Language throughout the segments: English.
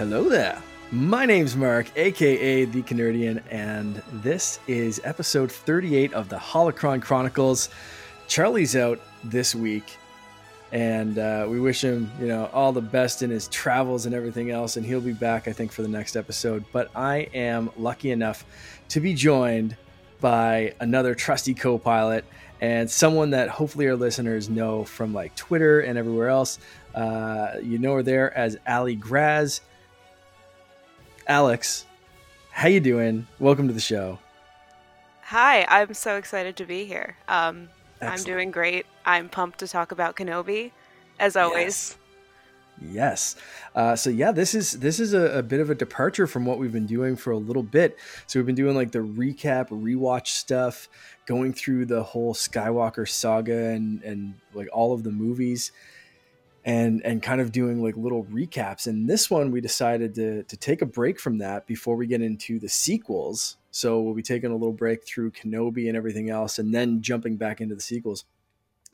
Hello there. My name's Mark, aka The CaNERDian, and this is episode 38 of the Holocron Chronicles. Charlie's out this week, and uh, we wish him, you know, all the best in his travels and everything else. And he'll be back, I think, for the next episode. But I am lucky enough to be joined by another trusty co-pilot and someone that hopefully our listeners know from like Twitter and everywhere else. Uh, you know her there as Alli Graz. Alex, how you doing? Welcome to the show. Hi, I'm so excited to be here. Um, I'm doing great. I'm pumped to talk about Kenobi, as always. Yes. Uh, so yeah, this is this is a, a bit of a departure from what we've been doing for a little bit. So we've been doing like the recap, rewatch stuff, going through the whole Skywalker saga and and like all of the movies, and and kind of doing like little recaps. And this one, we decided to to take a break from that before we get into the sequels. So we'll be taking a little break through Kenobi and everything else, and then jumping back into the sequels.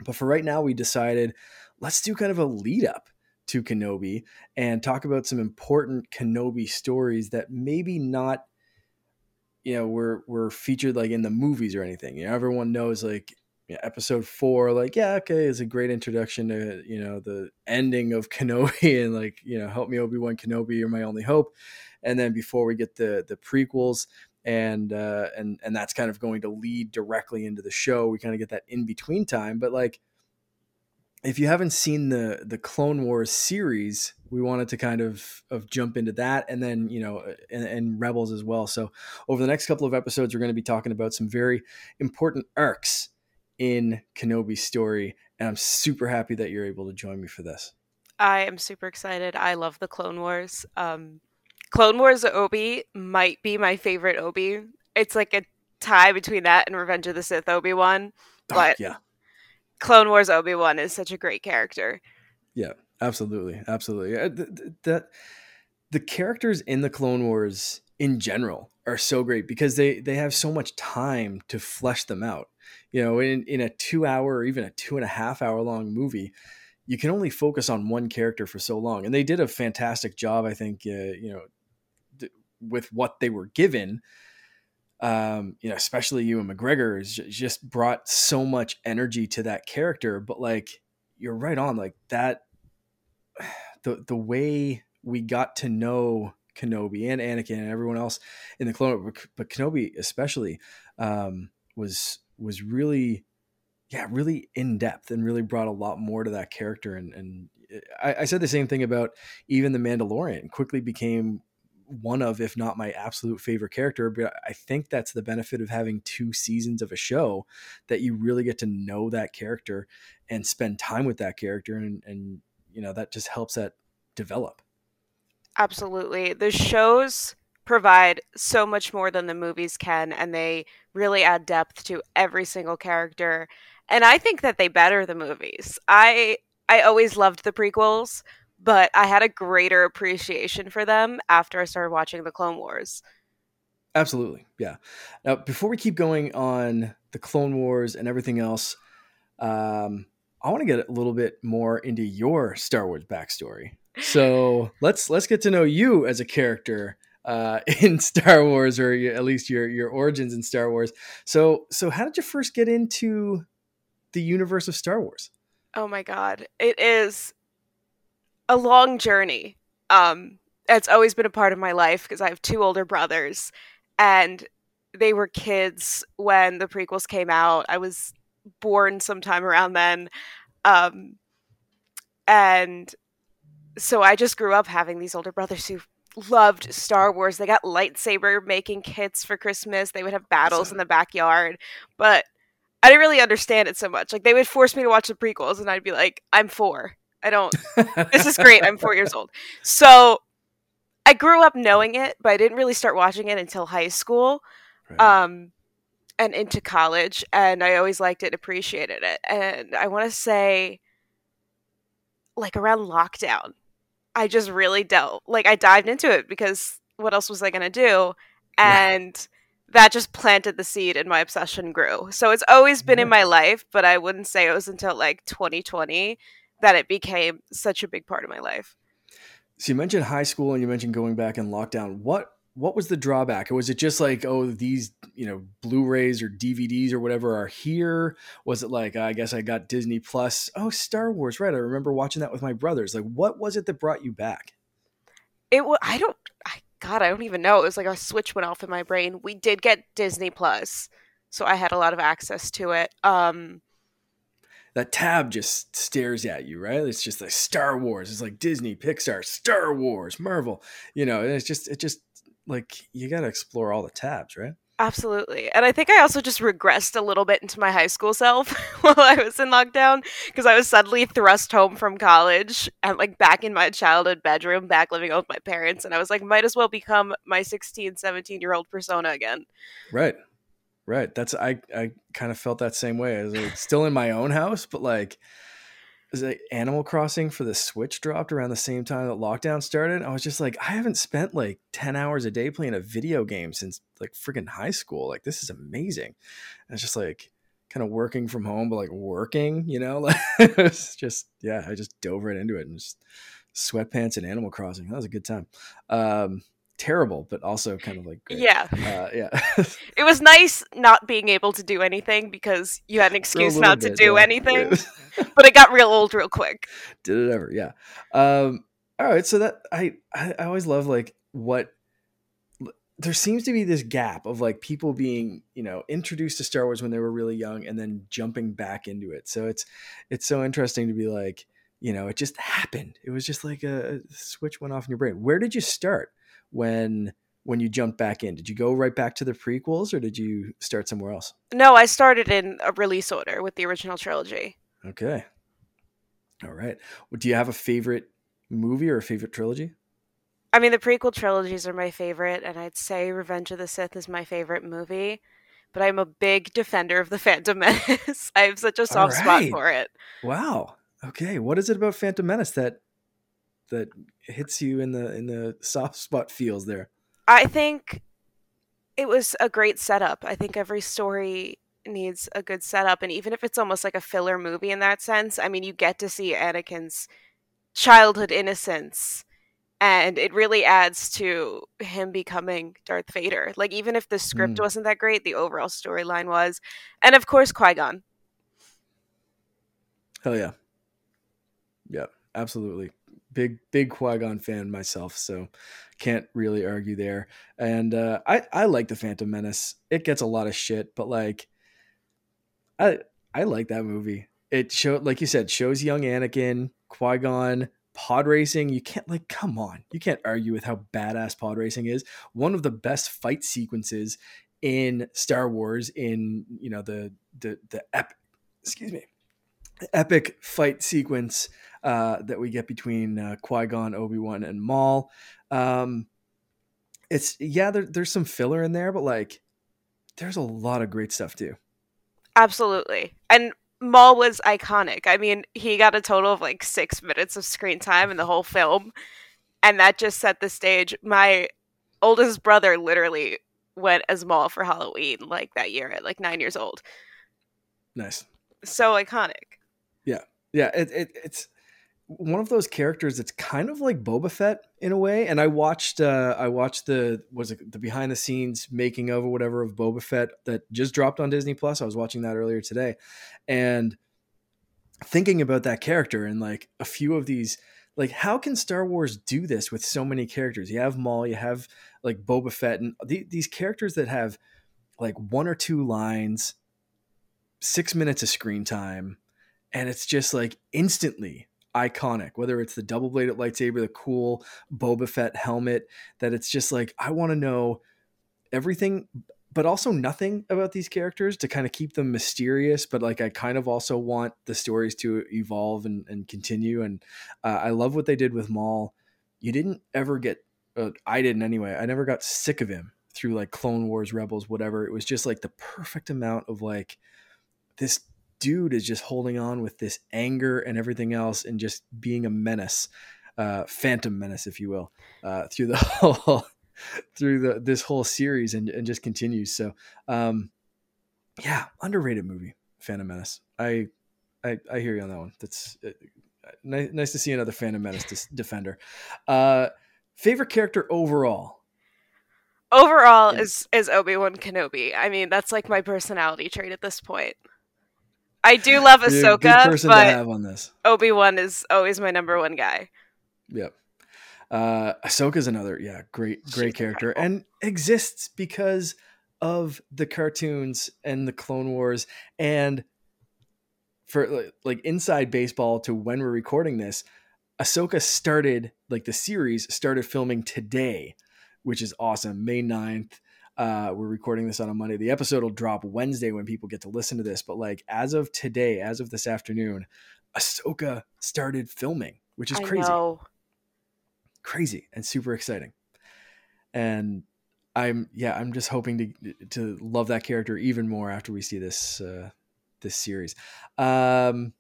But for right now, we decided let's do kind of a lead up to Kenobi and talk about some important Kenobi stories that maybe not you know were were featured like in the movies or anything. You know, everyone knows like yeah, episode four, like yeah, okay, is a great introduction to you know the ending of Kenobi and like you know help me Obi Wan Kenobi, you're my only hope. And then before we get the the prequels, and uh, and and that's kind of going to lead directly into the show. We kind of get that in between time, but like if you haven't seen the the Clone Wars series, we wanted to kind of of jump into that, and then you know, and, and Rebels as well. So over the next couple of episodes, we're going to be talking about some very important arcs in Kenobi's story, and I'm super happy that you're able to join me for this. I am super excited. I love the Clone Wars. Um, Clone Wars Obi might be my favorite Obi. It's like a tie between that and Revenge of the Sith Obi Wan. Oh, But yeah, Clone Wars Obi Wan is such a great character. yeah, absolutely, absolutely. Uh, th- th- That the characters in the Clone Wars in general are so great because they they have so much time to flesh them out. You know, in in a two hour or even a two and a half hour long movie, you can only focus on one character for so long, and they did a fantastic job. I think uh, you know th- with what they were given. Um, you know, especially Ewan McGregor has ju- just brought so much energy to that character. But like, you're right on. Like that, the the way we got to know Kenobi and Anakin and everyone else in the clone, but Kenobi especially um, was was really, yeah, really in depth and really brought a lot more to that character. And and I, I said the same thing about even the Mandalorian. Quickly became one of, if not my absolute favorite character. But I think that's the benefit of having two seasons of a show that you really get to know that character and spend time with that character, and and you know that just helps that develop. Absolutely. The shows provide so much more than the movies can, and they really add depth to every single character. And I think that they better the movies. I I always loved the prequels, but I had a greater appreciation for them after I started watching the Clone Wars. Absolutely, yeah. Now, before we keep going on the Clone Wars and everything else, um, I want to get a little bit more into your Star Wars backstory. So let's let's get to know you as a character uh, in Star Wars, or at least your your origins in Star Wars. So so how did you first get into the universe of Star Wars? Oh my god. It is a long journey. Um it's always been a part of my life because I have two older brothers and they were kids when the prequels came out. I was born sometime around then. Um and so I just grew up having these older brothers who loved Star Wars. They got lightsaber making kits for Christmas. They would have battles in the backyard. But I didn't really understand it so much. Like they would force me to watch the prequels and I'd be like, I'm four. I don't this is great. I'm four years old. So I grew up knowing it, but I didn't really start watching it until high school. Right. Um and into college and I always liked it, appreciated it. And I want to say like around lockdown, I just really dealt like I dived into it because what else was I going to do? Yeah. And that just planted the seed and my obsession grew. So it's always been in my life, but I wouldn't say it was until like 2020 that it became such a big part of my life. So you mentioned high school and you mentioned going back in lockdown. What what was the drawback? Was it just like, oh, these, you know, Blu-rays or DVDs or whatever are here? Was it like, I guess I got Disney Plus? Oh, Star Wars, right? I remember watching that with my brothers. Like, what was it that brought you back? It was. I don't. I, God, I don't even know. It was like a switch went off in my brain. We did get Disney Plus, so I had a lot of access to it. Um, that tab just stares at you, right? It's just like Star Wars. It's like Disney, Pixar, Star Wars, Marvel. You know, it's just it just like you got to explore all the tabs, right? Absolutely. And I think I also just regressed a little bit into my high school self while I was in lockdown because I was suddenly thrust home from college and like back in my childhood bedroom, back living with my parents. And I was like, might as well become my 16, 17 year old persona again. Right. Right. That's I I kind of felt that same way. I was like, still in my own house, but like was like Animal Crossing for the Switch dropped around the same time that lockdown started. I was just like, I haven't spent like 10 hours a day playing a video game since like freaking high school. Like this is amazing. And it's just like kind of working from home, but like working, you know, like it's just yeah, I just dove right into it and just sweatpants and Animal Crossing. That was a good time. Um terrible, but also kind of like great. yeah, uh, yeah. it was nice not being able to do anything because you had an excuse not bit, to do yeah. anything. but it got real old real quick. Did it ever? Yeah. Um, all right, so that I, I always love like what there seems to be this gap of like people being you know introduced to Star Wars when they were really young and then jumping back into it. So it's it's so interesting to be like you know it just happened. It was just like a, a switch went off in your brain. Where did you start? When when you jumped back in? Did you go right back to the prequels or did you start somewhere else? No, I started in a release order with the original trilogy. Okay. All right. Well, do you have a favorite movie or a favorite trilogy? I mean, the prequel trilogies are my favorite, and I'd say Revenge of the Sith is my favorite movie. But I'm a big defender of the Phantom Menace. I have such a soft right. spot for it. Wow. Okay. What is it about Phantom Menace that that hits you in the in the soft spot feels there? I think it was a great setup. I think every story needs a good setup and even if it's almost like a filler movie in that sense, I mean you get to see Anakin's childhood innocence and it really adds to him becoming Darth Vader. Like even if the script mm. wasn't that great, the overall storyline was. And of course Qui-Gon. Hell yeah. Yeah, absolutely big big Qui Gon fan myself, so can't really argue there. And uh, I I like the Phantom Menace. It gets a lot of shit, but like I I like that movie. It showed like you said shows young Anakin, Qui Gon, pod racing. You can't like come on, you can't argue with how badass pod racing is. One of the best fight sequences in Star Wars in you know the the the ep- excuse me epic fight sequence uh, that we get between uh, Qui Gon, Obi Wan, and Maul. Um, it's yeah, there, there's some filler in there, but like, there's a lot of great stuff too. Absolutely, and Maul was iconic. I mean, he got a total of like six minutes of screen time in the whole film, and that just set the stage. My oldest brother literally went as Maul for Halloween like that year at like nine years old. Nice. So iconic. Yeah, yeah. It, it, it's one of those characters that's kind of like Boba Fett in a way. And I watched, uh, I watched the was it the behind the scenes making of or whatever of Boba Fett that just dropped on Disney Plus. I was watching that earlier today, and thinking about that character and like a few of these like how can Star Wars do this with so many characters? You have Maul, you have like Boba Fett, and th- these characters that have like one or two lines, six minutes of screen time, and it's just like instantly iconic whether it's the double bladed lightsaber the cool boba fett helmet that it's just like i want to know everything but also nothing about these characters to kind of keep them mysterious but like i kind of also want the stories to evolve and, and continue and uh, i love what they did with maul. You didn't ever get uh, i didn't anyway i never got sick of him through like clone wars rebels whatever. It was just like the perfect amount of like this dude is just holding on with this anger and everything else and just being a menace, uh, phantom menace, if you will, uh, through the whole, through the, this whole series and, and just continues. So, um, yeah, underrated movie, Phantom Menace. I, I, I hear you on that one. That's, uh, nice, nice to see another Phantom Menace defender. Uh, favorite character overall? Overall is is Obi Wan Kenobi. I mean, that's like my personality trait at this point. I do love Ahsoka, good person but Obi Wan is always my number one guy. Yep. Uh, Ahsoka's another, yeah, great, great She's character, incredible. and exists because of the cartoons and the Clone Wars, and for like inside baseball to when we're recording this, Ahsoka started like the series started filming today, which is awesome. May 9th. Uh, we're recording this on a Monday. The episode will drop Wednesday when people get to listen to this. But like as of today, as of this afternoon, Ahsoka started filming, which is crazy. Crazy and super exciting. And I'm yeah, I'm just hoping to to love that character even more after we see this uh, this series. Um,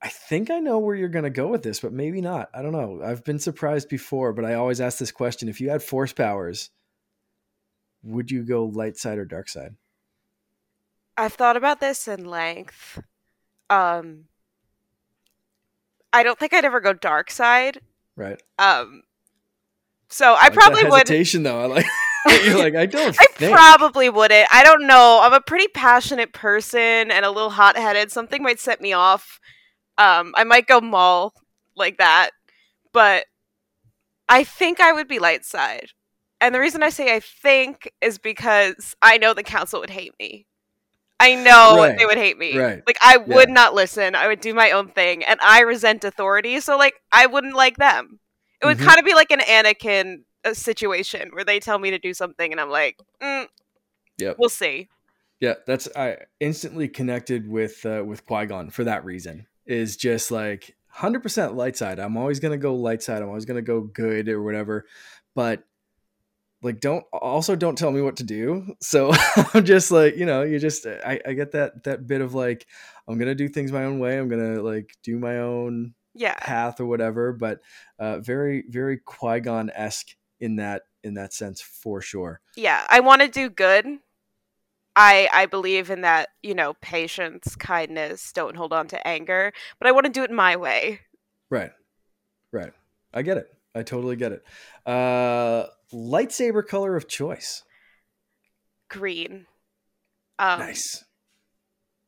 I think I know where you're going to go with this, but maybe not. I don't know. I've been surprised before, but I always ask this question: If you had force powers, would you go light side or dark side? I've thought about this in length. Um, I don't think I'd ever go dark side. Right. Um, so I, I like probably would. Hesitation though. I like. You're like, I don't. I think. probably wouldn't. I don't know. I'm a pretty passionate person and a little hot headed. Something might set me off. Um, I might go Maul like that, but I think I would be light side. And the reason I say I think is because I know the council would hate me. I know right. they would hate me. Right. Like I would yeah. not listen. I would do my own thing, and I resent authority. So like I wouldn't like them. It would mm-hmm. kind of be like an Anakin uh, situation where they tell me to do something, and I'm like, mm, yeah, we'll see. Yeah, that's I instantly connected with uh, with Qui Gon for that reason. Is just like hundred percent light side. I'm always gonna go light side. I'm always gonna go good or whatever. But like don't also don't tell me what to do. So i'm just like you know you just I, I get that that bit of like i'm gonna do things my own way. I'm gonna like do my own yeah. path or whatever but uh very very qui-gon-esque in that in that sense for sure. Yeah i want to do good. I i believe in that you know patience kindness don't hold on to anger but i want to do it my way. Right. Right. I get it i totally get it uh lightsaber color of choice? Green. Um, nice.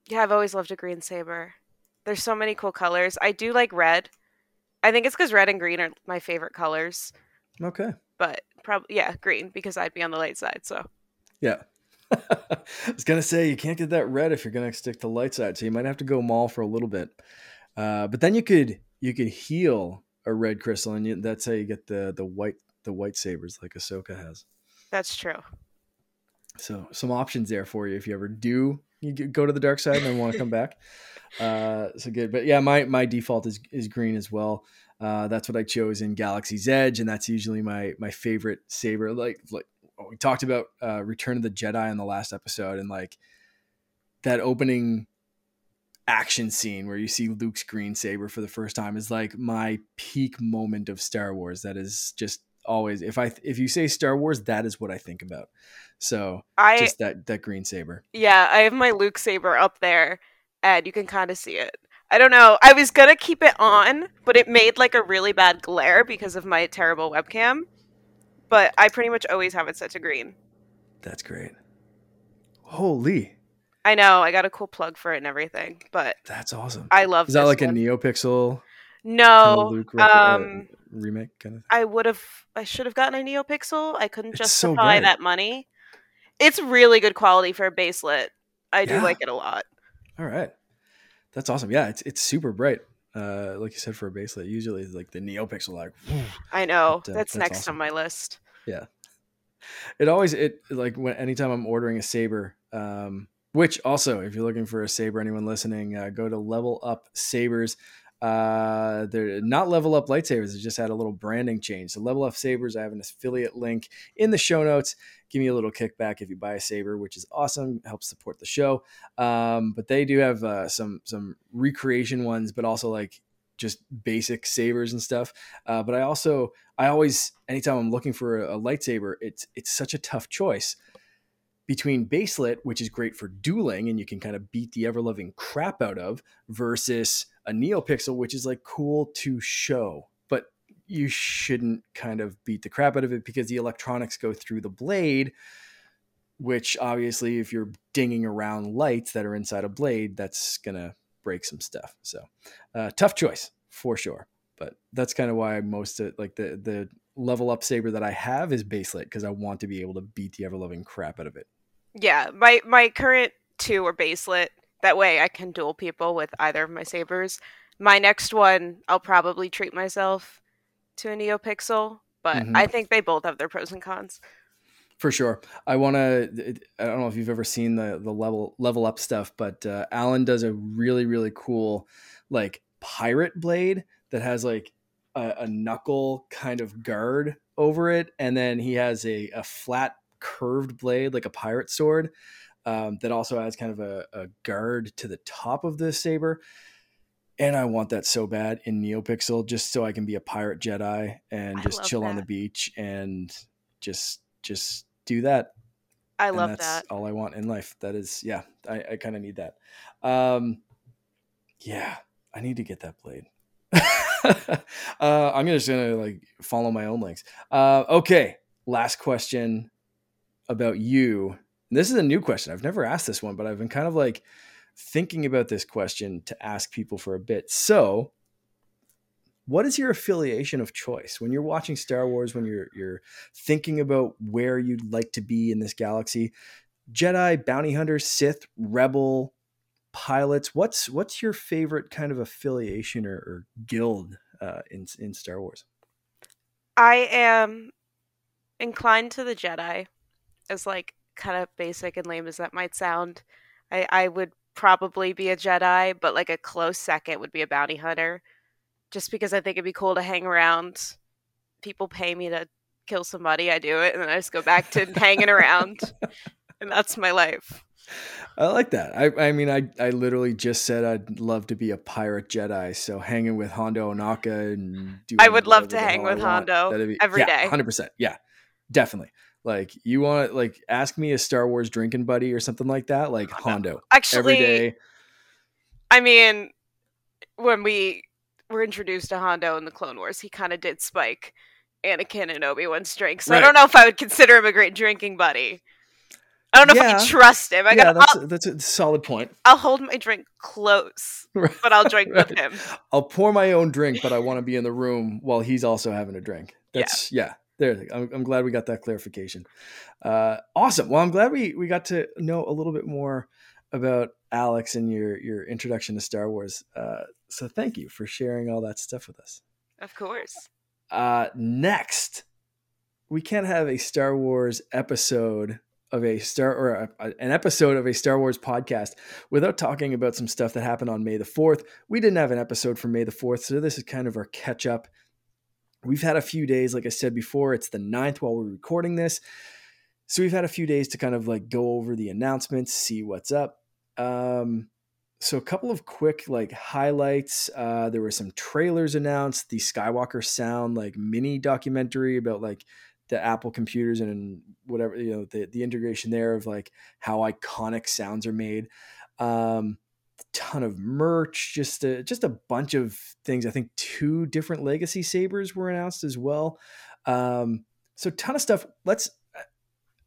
Yeah, I've always loved a green saber. There's so many cool colors. I do like red. I think it's because red and green are my favorite colors. Okay. But probably yeah, green because I'd be on the light side. So. Yeah. I was gonna say you can't get that red if you're gonna stick to light side, so you might have to go Maul for a little bit. Uh, but then you could you could heal a red crystal, and you, that's how you get the the white the white sabers like Ahsoka has. That's true. So some options there for you if you ever do you go to the dark side and then want to come back. Uh, so good, but yeah, my my default is is green as well. Uh, that's what I chose in Galaxy's Edge, and that's usually my my favorite saber. Like like we talked about uh, Return of the Jedi in the last episode, and like that opening action scene where you see Luke's green saber for the first time is like my peak moment of Star Wars. That is just always if I if you say Star Wars, that is what I think about. So I just that that green saber. Yeah, I have my Luke saber up there, and you can kind of see it. I don't know. I was gonna keep it on, but it made like a really bad glare because of my terrible webcam. But I pretty much always have it set to green. That's great. Holy. I know. I got a cool plug for it and everything, but that's awesome. I love. Is that like one. a NeoPixel? No. Luke uh, um, remake kind of. Thing? I would have. I should have gotten a NeoPixel. I couldn't it's justify so that money. It's really good quality for a baselit. I do yeah. like it a lot. All right, that's awesome. Yeah, it's it's super bright. Uh, like you said, for a baselit, usually like the NeoPixel, like. I know but, uh, that's, that's, next awesome. on my list. Yeah, it always it like when anytime I'm ordering a saber. Um, which also, if you're looking for a saber, anyone listening, uh, go to Level Up Sabers. Uh, they're not level up lightsabers. They just had a little branding change. So level up sabers. I have an affiliate link in the show notes. Give me a little kickback if you buy a saber, which is awesome. Helps support the show. Um, but they do have uh, some some recreation ones, but also like just basic sabers and stuff. Uh, but I also I always anytime I'm looking for a, a lightsaber, it's it's such a tough choice between baselit, which is great for dueling and you can kind of beat the ever loving crap out of, versus a NeoPixel, which is like cool to show, but you shouldn't kind of beat the crap out of it because the electronics go through the blade, which obviously, if you're dinging around lights that are inside a blade, that's gonna break some stuff. So, uh, tough choice for sure. But that's kind of why most of like the the level up saber that I have is baselit because I want to be able to beat the ever loving crap out of it. Yeah, my my current two are baselit. That way I can duel people with either of my sabers. My next one, I'll probably treat myself to a NeoPixel, but mm-hmm. I think they both have their pros and cons. For sure, I want to. I don't know if you've ever seen the the level level up stuff, but uh, Alan does a really really cool like pirate blade that has like a, a knuckle kind of guard over it, and then he has a, a flat curved blade like a pirate sword um, that also has kind of a, a, guard to the top of the saber. And I want that so bad in NeoPixel just so I can be a pirate Jedi and just chill that. on the beach and just just do that. I and love that's that. All I want in life. That is, yeah, I, I kind of need that. Um, yeah, I need to get that blade. uh, I'm just gonna like follow my own links. Uh, okay, last question about you. This is a new question. I've never asked this one, but I've been kind of like thinking about this question to ask people for a bit. So, what is your affiliation of choice when you're watching Star Wars? When you're you're thinking about where you'd like to be in this galaxy? Jedi, bounty hunter, Sith, rebel, pilots. What's what's your favorite kind of affiliation or, or guild uh, in in Star Wars? I am inclined to the Jedi, as like kind of basic and lame as that might sound. I I would probably be a Jedi, but like a close second would be a bounty hunter, just because I think it'd be cool to hang around. People pay me to kill somebody, I do it, and then I just go back to hanging around, and that's my life. I like that. I, I mean, I, I literally just said I'd love to be a pirate Jedi. So hanging with Hondo Ohnaka and doing I would love to hang with Hondo every yeah, day. Hundred percent. Yeah, definitely. Like you want like ask me a Star Wars drinking buddy or something like that. Like Hondo. Actually, every day. I mean, when we were introduced to Hondo in the Clone Wars, he kind of did spike Anakin and Obi Wan's drink. So right. I don't know if I would consider him a great drinking buddy. I don't know yeah. if I can trust him. I yeah, gotta, that's, a, that's a solid point. I'll hold my drink close, but I'll drink right. with him. I'll pour my own drink, but I want to be in the room while he's also having a drink. That's yeah. yeah there. I'm, I'm, glad we got that clarification. Uh, awesome. Well, I'm glad we we got to know a little bit more about Alex and your your introduction to Star Wars. Uh, so thank you for sharing all that stuff with us. Of course. Uh, next, we can't have a Star Wars episode of a star or a, an episode of a Star Wars podcast without talking about some stuff that happened on May the 4th. We didn't have an episode for May the 4th, so this is kind of our catch up. We've had a few days, like I said before, it's the 9th while we're recording this. So we've had a few days to kind of like go over the announcements, see what's up. Um, so a couple of quick like highlights. Uh, there were some trailers announced. The Skywalker Sound like mini documentary about like the Apple computers and whatever you know the the integration there of like how iconic sounds are made. Um, ton of merch, just a just a bunch of things. I think two different legacy sabers were announced as well. Um, so ton of stuff. Let's.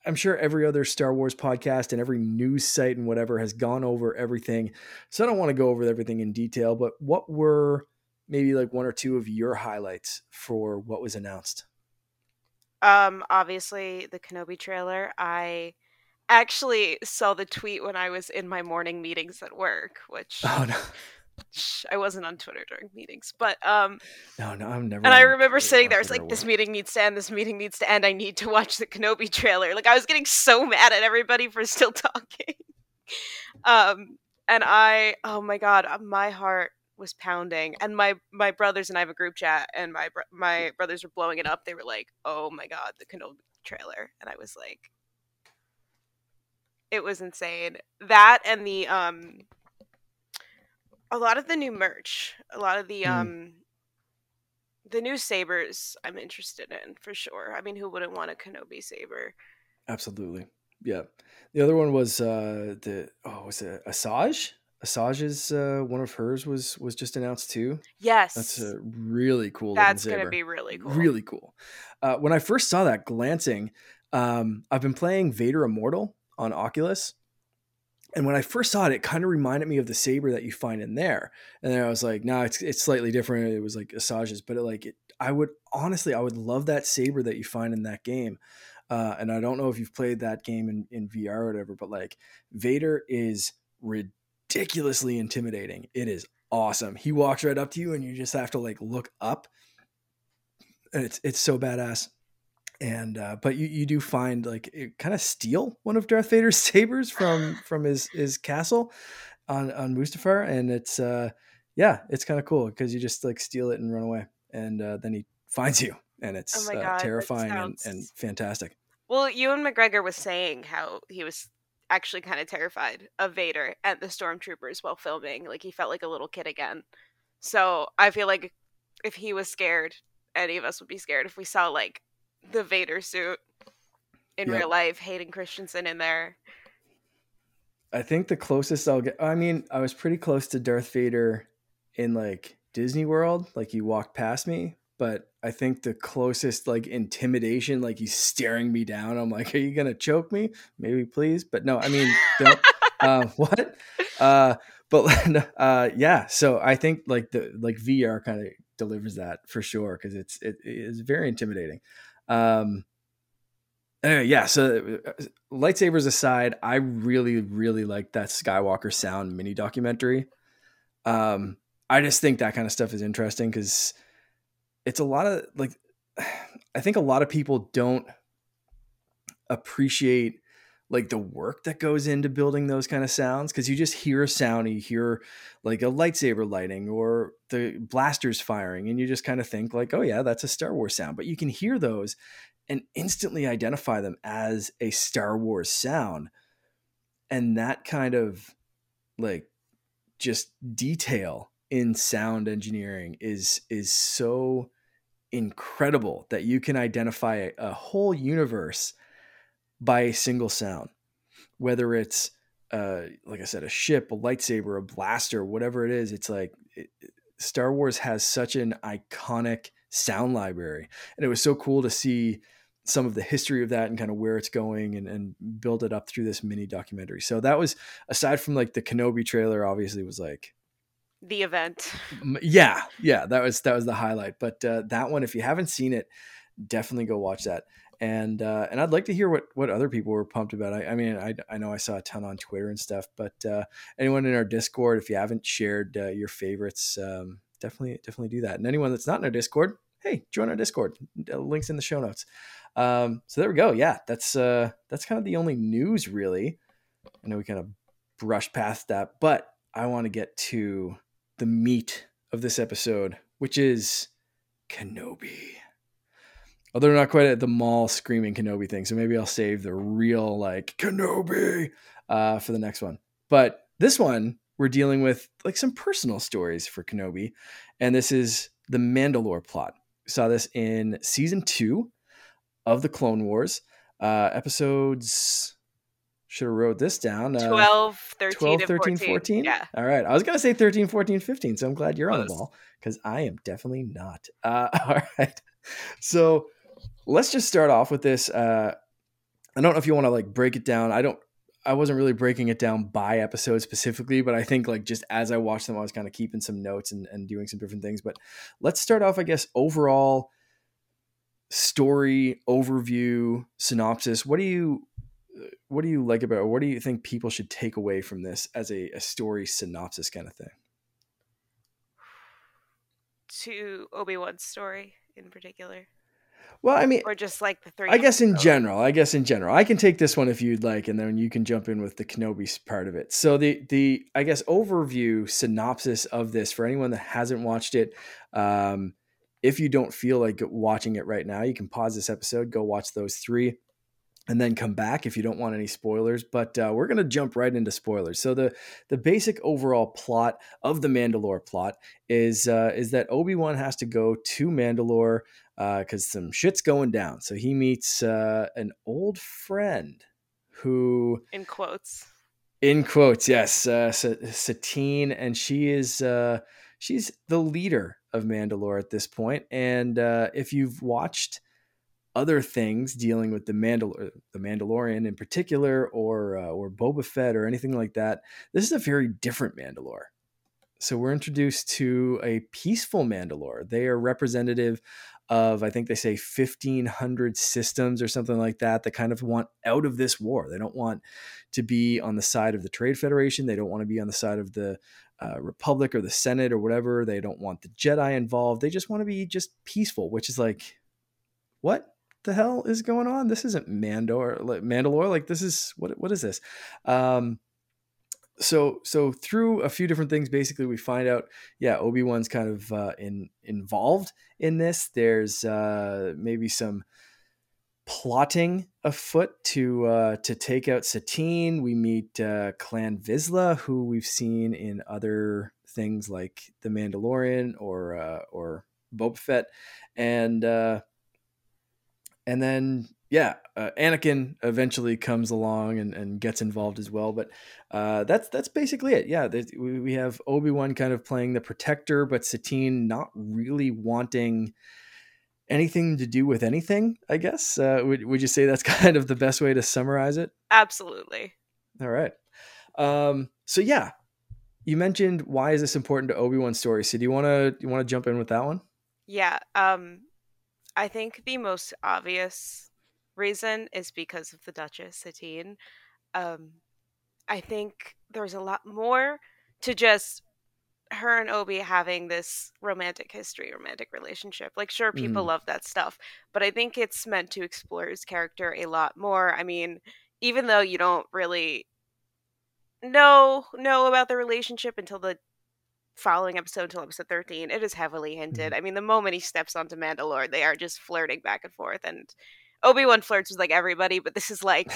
I'm sure every other Star Wars podcast and every news site and whatever has gone over everything. So I don't want to go over everything in detail, but what were maybe like one or two of your highlights for what was announced? Um, obviously the Kenobi trailer. I actually saw the tweet when I was in my morning meetings at work, which oh, no. I wasn't on Twitter during meetings, but um, no, no, I'm never. And I remember sitting there, it's like this meeting needs to end. This meeting needs to end. I need to watch the Kenobi trailer. Like I was getting so mad at everybody for still talking. um, and I, oh my god, uh, my heart was pounding and my my brothers and I have a group chat and my my brothers were blowing it up they were like oh my god the Kenobi trailer and I was like it was insane that and the um a lot of the new merch a lot of the mm. um the new sabers I'm interested in for sure I mean who wouldn't want a Kenobi saber absolutely yeah the other one was uh the oh was it Asajj Asajj's uh, one of hers was was just announced too. Yes, That's a really cool. that's going to be really cool. really cool. Uh, when I first saw that glancing, um, I've been playing Vader Immortal on Oculus, and when I first saw it, it kind of reminded me of the saber that you find in there. And then I was like, no, nah, it's it's slightly different. It was like Asajj's, but it, like it, I would honestly, I would love that saber that you find in that game. Uh, and I don't know if you've played that game in, in VR or whatever, but like Vader is ridiculously intimidating. It is awesome. He walks right up to you, and you just have to like look up, and it's it's so badass and uh, but you, you do find like it kind of steal one of Darth Vader's sabers from from his his castle on on Mustafar, and it's uh yeah, it's kind of cool because you just like steal it and run away, and uh, then he finds you, and oh it's oh God, uh, terrifying sounds... and, and fantastic. Well, Ewan McGregor was saying how he was actually kind of terrified of Vader and the stormtroopers while filming. Like he felt like a little kid again. So I feel like if he was scared, any of us would be scared if we saw like the Vader suit in yep. real life, Hayden Christensen in there. I think the closest I'll get. I mean, I was pretty close to Darth Vader in like Disney World. Like he walked past me, but I think the closest like intimidation, like he's staring me down. I'm like, are you gonna choke me? Maybe please, but no. I mean, don't. uh, what? Uh, but uh, yeah. So I think like the like VR kind of delivers that for sure because it's it is very intimidating. Um, anyway, yeah. So, uh, lightsabers aside, I really, really like that Skywalker Sound mini documentary. Um, I just think that kind of stuff is interesting because it's a lot of like, I think a lot of people don't appreciate like the work that goes into building those kind of sounds? Because you just hear a sound you hear like a lightsaber lighting or the blasters firing and you just kind of think like oh yeah that's a star wars sound. But you can hear those and instantly identify them as a star wars sound. And that kind of like just detail in sound engineering is is so incredible that you can identify a whole universe by a single sound, whether it's uh, like I said, a ship, a lightsaber, a blaster, whatever it is. It's like it, Star Wars has such an iconic sound library, and it was so cool to see some of the history of that and kind of where it's going and, and build it up through this mini documentary. So that was aside from like the Kenobi trailer, obviously was like the event. Yeah, yeah, that was that was the highlight. But uh, that one, if you haven't seen it, definitely go watch that and uh, and I'd like to hear what what other people were pumped about. I, I mean, I, I know I saw a ton on Twitter and stuff, but uh, anyone in our Discord, if you haven't shared uh, your favorites, um, definitely definitely do that. And anyone that's not in our Discord, hey, join our Discord. Links in the show notes. Um, so there we go. Yeah, that's uh, that's kind of the only news really. I know we kind of brushed past that, but I want to get to the meat of this episode, which is Kenobi. They're not quite at the Maul screaming Kenobi thing, so maybe I'll save the real like Kenobi uh, for the next one. But this one, we're dealing with like some personal stories for Kenobi, and this is the Mandalore plot. We saw this in season two of the Clone Wars, uh, episodes. Should have wrote this down. Uh, 12, 13, 12, 13 14. 14. Yeah. All right. I was going to say 13, 14, 15. So I'm glad you're Close. on the ball because I am definitely not. Uh, all right. So let's just start off with this. Uh, I don't know if you want to like break it down. I don't. I wasn't really breaking it down by episode specifically, but I think like just as I watched them, I was kind of keeping some notes and, and doing some different things. But let's start off, I guess, overall story overview synopsis. What do you what do you like about it? What do you think people should take away from this as a, a story synopsis kind of thing? To Obi Wan's story in particular. Well, I mean, or just like the three. I guess in general. I guess in general, I can take this one if you'd like, and then you can jump in with the Kenobi part of it. So the the I guess overview synopsis of this for anyone that hasn't watched it. Um, if you don't feel like watching it right now, you can pause this episode, go watch those three and then come back if you don't want any spoilers. But uh, we're going to jump right into spoilers. So the the basic overall plot of the Mandalore plot is uh, is that Obi Wan has to go to Mandalore because uh, some shit's going down. So he meets uh, an old friend who, in quotes, In quotes, yes, uh, Satine, and she is uh, she's the leader of Mandalore at this point. And uh, if you've watched other things dealing with the Mandalor the Mandalorian in particular, or uh, or Boba Fett or anything like that, this is a very different Mandalore. So we're introduced to a peaceful Mandalore. They are representative of I think they say 1500 systems or something like that that kind of want out of this war. They don't want to be on the side of the Trade Federation. They don't want to be on the side of the uh, Republic or the Senate or whatever. They don't want the Jedi involved. They just want to be just peaceful, which is like, what the hell is going on? This isn't Mandor, Mandalore. Like this is what what is this? Um, so so through a few different things basically we find out yeah obi-wan's kind of uh, in involved in this there's uh, maybe some plotting afoot to uh, to take out satine we meet uh, clan vizsla who we've seen in other things like the mandalorian or uh, or boba fett and uh, and then yeah, uh, Anakin eventually comes along and, and gets involved as well. But uh, that's that's basically it. Yeah, we, we have Obi Wan kind of playing the protector, but Satine not really wanting anything to do with anything. I guess uh, would would you say that's kind of the best way to summarize it? Absolutely. All right. Um, so yeah, you mentioned why is this important to Obi Wan's story? So do you want to you want to jump in with that one? Yeah. Um, I think the most obvious reason is because of the Duchess Satine. Um, I think there's a lot more to just her and Obi having this romantic history, romantic relationship. Like, sure, people mm. love that stuff, but I think it's meant to explore his character a lot more. I mean, even though you don't really know know about the relationship until the following episode until episode 13 it is heavily hinted mm. i mean the moment he steps onto mandalore they are just flirting back and forth and Obi Wan flirts with like everybody, but this is like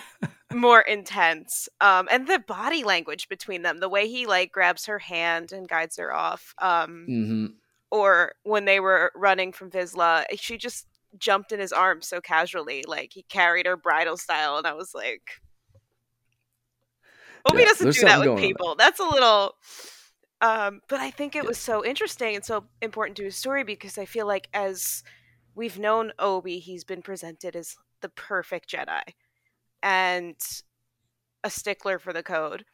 more intense. Um, and the body language between them, the way he like grabs her hand and guides her off. Um, mm-hmm. or when they were running from Vizsla, she just jumped in his arms so casually, like he carried her bridal style, and I was like, Obi yeah, doesn't do that with people. That's a little. Um, but I think it yeah. was so interesting and so important to his story because I feel like as we've known Obi, he's been presented as the perfect Jedi and a stickler for the code.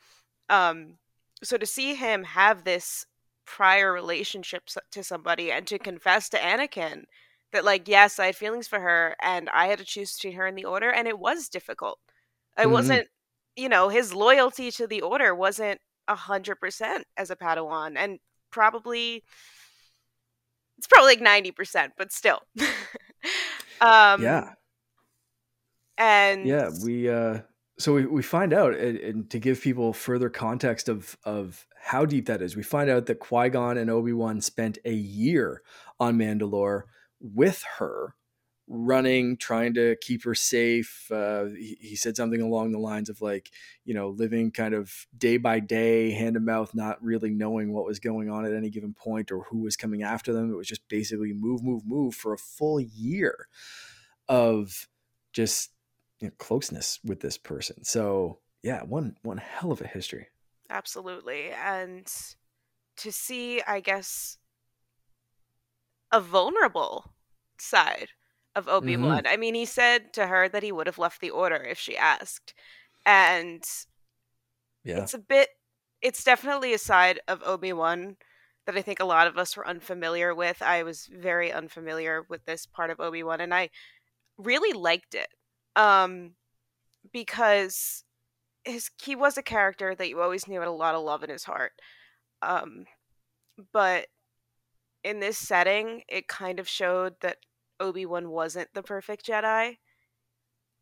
Um, so to see him have this prior relationship to somebody and to confess to Anakin that, like, yes, I had feelings for her and I had to choose between her and the Order, and it was difficult. I mm-hmm. wasn't, you know, his loyalty to the Order wasn't a hundred percent as a Padawan, and probably it's probably like 90%, but still. um, yeah. And yeah, we, uh, so we, we find out, and, and, to give people further context of, of how deep that is, we find out that Qui Gon and Obi Wan spent a year on Mandalore with her running, trying to keep her safe. Uh, he, he, said something along the lines of like, you know, living kind of day by day, hand to mouth, not really knowing what was going on at any given point or who was coming after them. It was just basically move, move, move for a full year of just you know, closeness with this person. So yeah, one one hell of a history. Absolutely, and to see, I guess, a vulnerable side of Obi Wan. Mm-hmm. I mean, he said to her that he would have left the order if she asked. And yeah. it's a bit, it's definitely a side of Obi Wan that I think a lot of us were unfamiliar with. I was very unfamiliar with this part of Obi Wan, and I really liked it um, because his he was a character that you always knew had a lot of love in his heart. Um, but in this setting, it kind of showed that Obi Wan wasn't the perfect Jedi.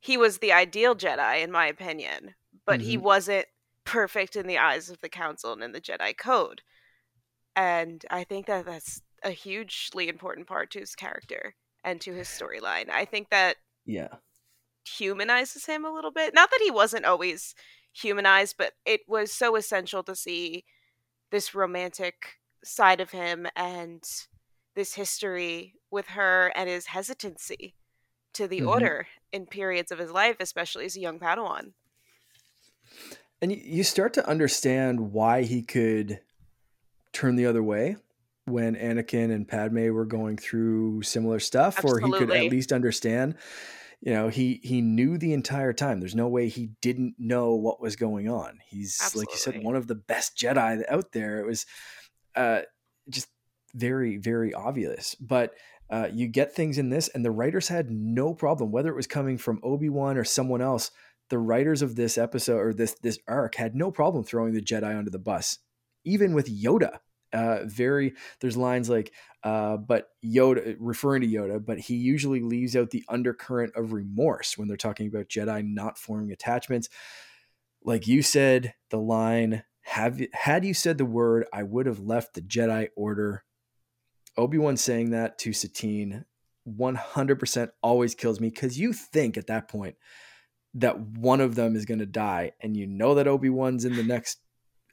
He was the ideal Jedi, in my opinion, but mm-hmm. he wasn't perfect in the eyes of the Council and in the Jedi Code. And I think that that's a hugely important part to his character and to his storyline. I think that yeah humanizes him a little bit. Not that he wasn't always humanized, but it was so essential to see this romantic side of him and this history with her and his hesitancy to the mm-hmm. order in periods of his life, especially as a young Padawan. and you, you start to understand why he could turn the other way when Anakin and Padme were going through similar stuff, Absolutely. or he could at least understand. You know, he he knew the entire time. There's no way he didn't know what was going on. He's like you said, one of the best Jedi out there. It was uh, just very very obvious, but. Uh, you get things in this, and the writers had no problem, whether it was coming from Obi Wan or someone else. The writers of this episode or this this arc had no problem throwing the Jedi under the bus, even with Yoda. Uh, very there's lines like, uh, but Yoda referring to Yoda, but he usually leaves out the undercurrent of remorse when they're talking about Jedi not forming attachments. Like you said, the line have had you said the word, I would have left the Jedi Order Obi-Wan saying that to Satine 100% always kills me because you think at that point that one of them is going to die and you know that Obi-Wan's in the next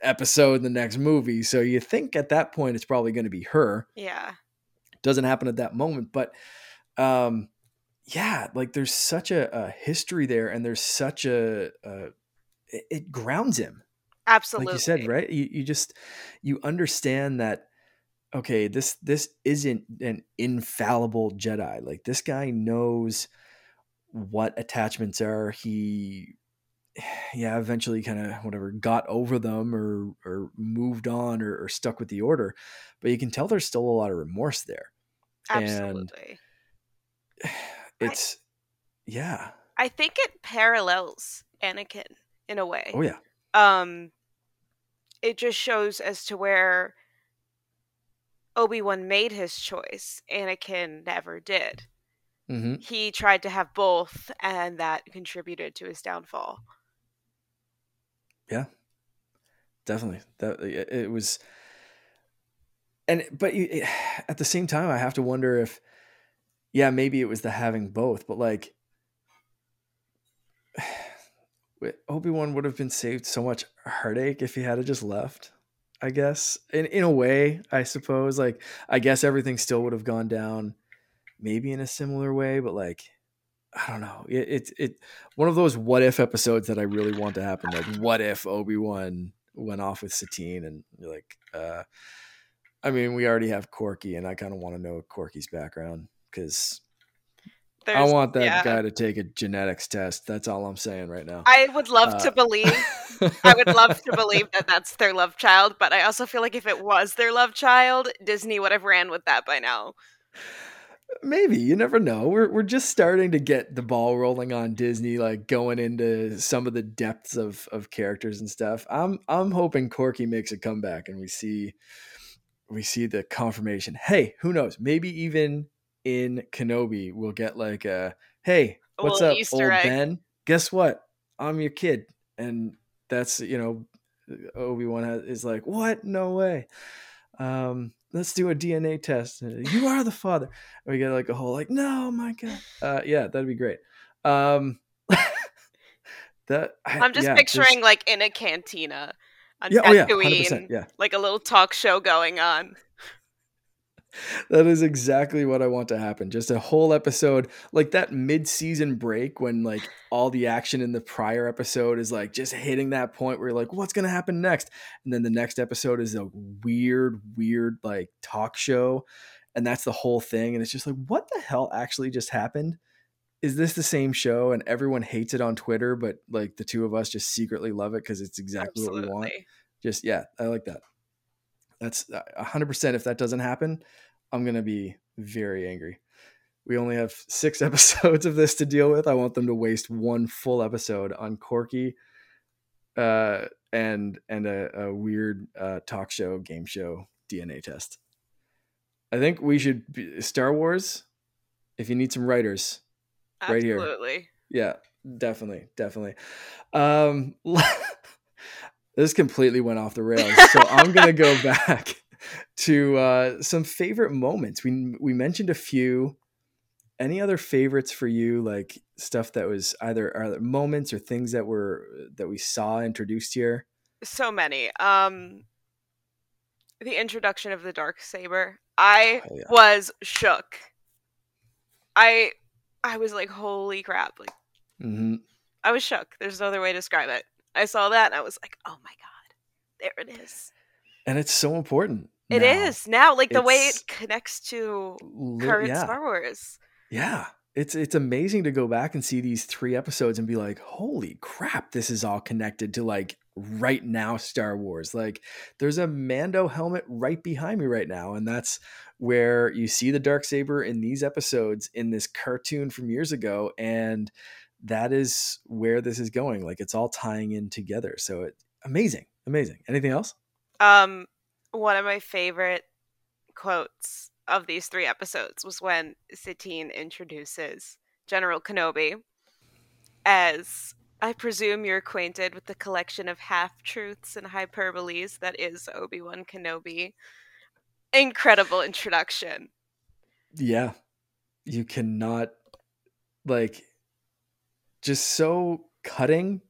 episode in the next movie so you think at that point it's probably going to be her Yeah. doesn't happen at that moment but um yeah like there's such a, a history there and there's such a, a it, it grounds him Absolutely. like you said right you, you just you understand that okay this this isn't an infallible jedi. Like this guy knows what attachments are. He yeah eventually kind of whatever got over them or or moved on or, or stuck with the order. But you can tell there's still a lot of remorse there. And- Absolutely. it's yeah. I think it parallels Anakin in a way. oh yeah. Um it just shows as to where Obi-Wan made his choice. Anakin never did. hmm He tried to have both and that contributed to his downfall. Yeah, definitely that it, was and but you, it, at the same time i have to wonder if yeah maybe it was the having both but like obi-wan would have been saved so much heartache if he had just left i guess in, in a way i suppose like i guess everything still would have gone down maybe in a similar way but like i don't know. It, it, it one of those what if episodes that i really want to happen like what if obi-wan went off with satine and you're like uh i mean we already have korkie and i kind of want to know korkie's background because i want that yeah. guy to take a genetics test that's all i'm saying right now I would love Uh, to believe I would love to believe that that's their love child, but I also feel like if it was their love child, Disney would have ran with that by now. Maybe you never know. We're we're just starting to get the ball rolling on Disney, like going into some of the depths of of characters and stuff. I'm I'm hoping Korkie makes a comeback and we see we see the confirmation. Hey, who knows? Maybe even in Kenobi we'll get like a hey, what's up, Easter old egg. Ben? Guess what? I'm your kid, and that's you know Obi Wan is like, what? No way. Um, let's do a DNA test. You are the father. And we get like a whole like, no, my god. Uh, yeah, that'd be great. Um, that I, I'm just yeah, picturing there's- like in a cantina on yeah, oh yeah, Tatooine, hundred percent, yeah. like a little talk show going on. That is exactly what I want to happen. Just a whole episode, like that mid-season break when like all the action in the prior episode is like just hitting that point where you're like, what's gonna happen next? And then the next episode is a weird, weird like talk show, and that's the whole thing. And it's just like, what the hell actually just happened? Is this the same show? And everyone hates it on Twitter, but like the two of us just secretly love it because it's exactly what we want just yeah i like that that's uh, 100% if that doesn't happen i'm gonna be very angry we only have six episodes of this to deal with i want them to waste one full episode on korkie uh and and a, a weird uh talk show game show dna test i think we should be, star wars if you need some writers Right here. Absolutely. yeah, definitely, definitely. Um, this completely went off the rails, so I'm gonna go back to uh, some favorite moments. We we mentioned a few. Any other favorites for you? Like stuff that was either either moments or things that were that we saw introduced here. So many. Um the introduction of the dark saber. I Oh, yeah. was shook. I I was like, holy crap. Like hmm I was shook. There's no other way to describe it. I saw that and I was like, oh my god, there it is. And it's so important. It now. is now, like the way it connects to current yeah. Star Wars. Yeah. It's it's amazing to go back and see these three episodes and be like, holy crap, this is all connected to like right now Star Wars. Like there's a Mando helmet right behind me right now. And that's where you see the dark saber in these episodes in this cartoon from years ago. And that is where this is going. Like it's all tying in together. So it amazing. Amazing. Anything else? Um, one of my favorite quotes of these three episodes was when Satine introduces General Kenobi as I presume you're acquainted with the collection of half truths and hyperboles that is Obi Wan Kenobi. Incredible introduction. Yeah. You cannot like just so cutting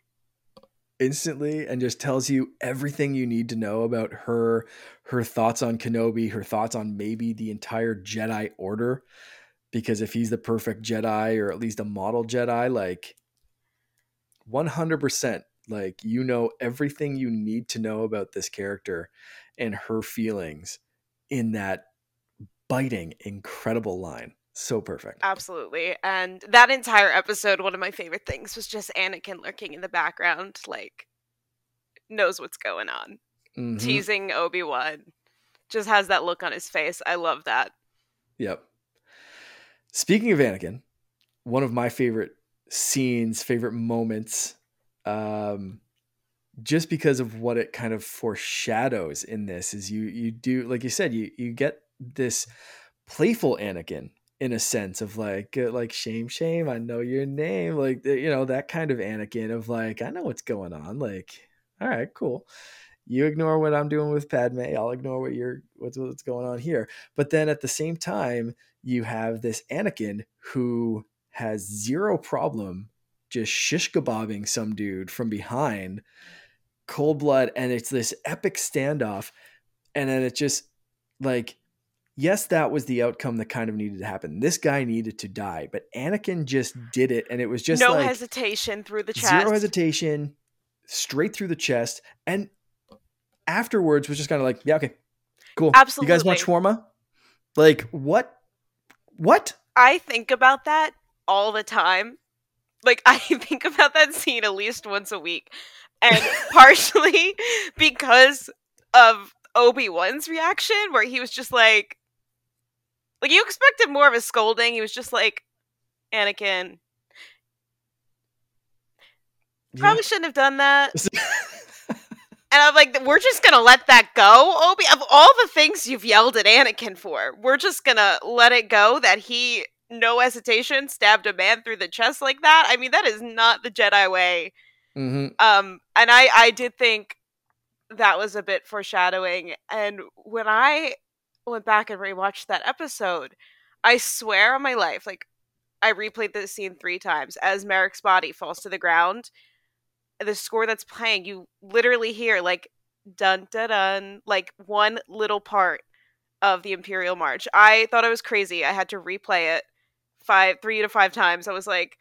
instantly and just tells you everything you need to know about her her thoughts on Kenobi, her thoughts on maybe the entire Jedi order. Because if he's the perfect Jedi or at least a model Jedi like 100% like you know everything you need to know about this character and her feelings in that biting incredible line so perfect Absolutely. And that entire episode, one of my favorite things was just Anakin lurking in the background, like knows what's going on. Mhm. Teasing Obi Wan. Just has that look on his face. I love that. Yep. Speaking of Anakin, one of my favorite scenes, favorite moments, um, just because of what it kind of foreshadows in this is you you do like you said you you get this playful Anakin in a sense of like like shame shame I know your name like you know that kind of Anakin of like I know what's going on like all right cool. You ignore what I'm doing with Padme I'll ignore what you're what's what's going on here. But then at the same time you have this Anakin who has zero problem just shish kebabbing some dude from behind cold blood and it's this epic standoff and then it just like yes that was the outcome that kind of needed to happen this guy needed to die but anakin just did it and it was just no like hesitation through the chest. zero hesitation straight through the chest and afterwards was just kind of like yeah okay cool absolutely. you guys want shawarma like what what I think about that all the time. Like I think about that scene at least once a week. And partially because of Obi-Wan's reaction where he was just like like you expected more of a scolding. He was just like Anakin, probably shouldn't have done that. And I'm like, we're just gonna let that go, Obi. Of all the things you've yelled at Anakin for, we're just gonna let it go that he, no hesitation, stabbed a man through the chest like that. I mean, that is not the Jedi way. hmm Um, and I, I did think that was a bit foreshadowing. And when I went back and rewatched that episode, I swear on my life, like I replayed this scene three times as Merrik's body falls to the ground. The score that's playing, you literally hear like dun dun dun, like one little part of the Imperial March. I thought I was crazy. I had to replay it five, three to five times. I was like,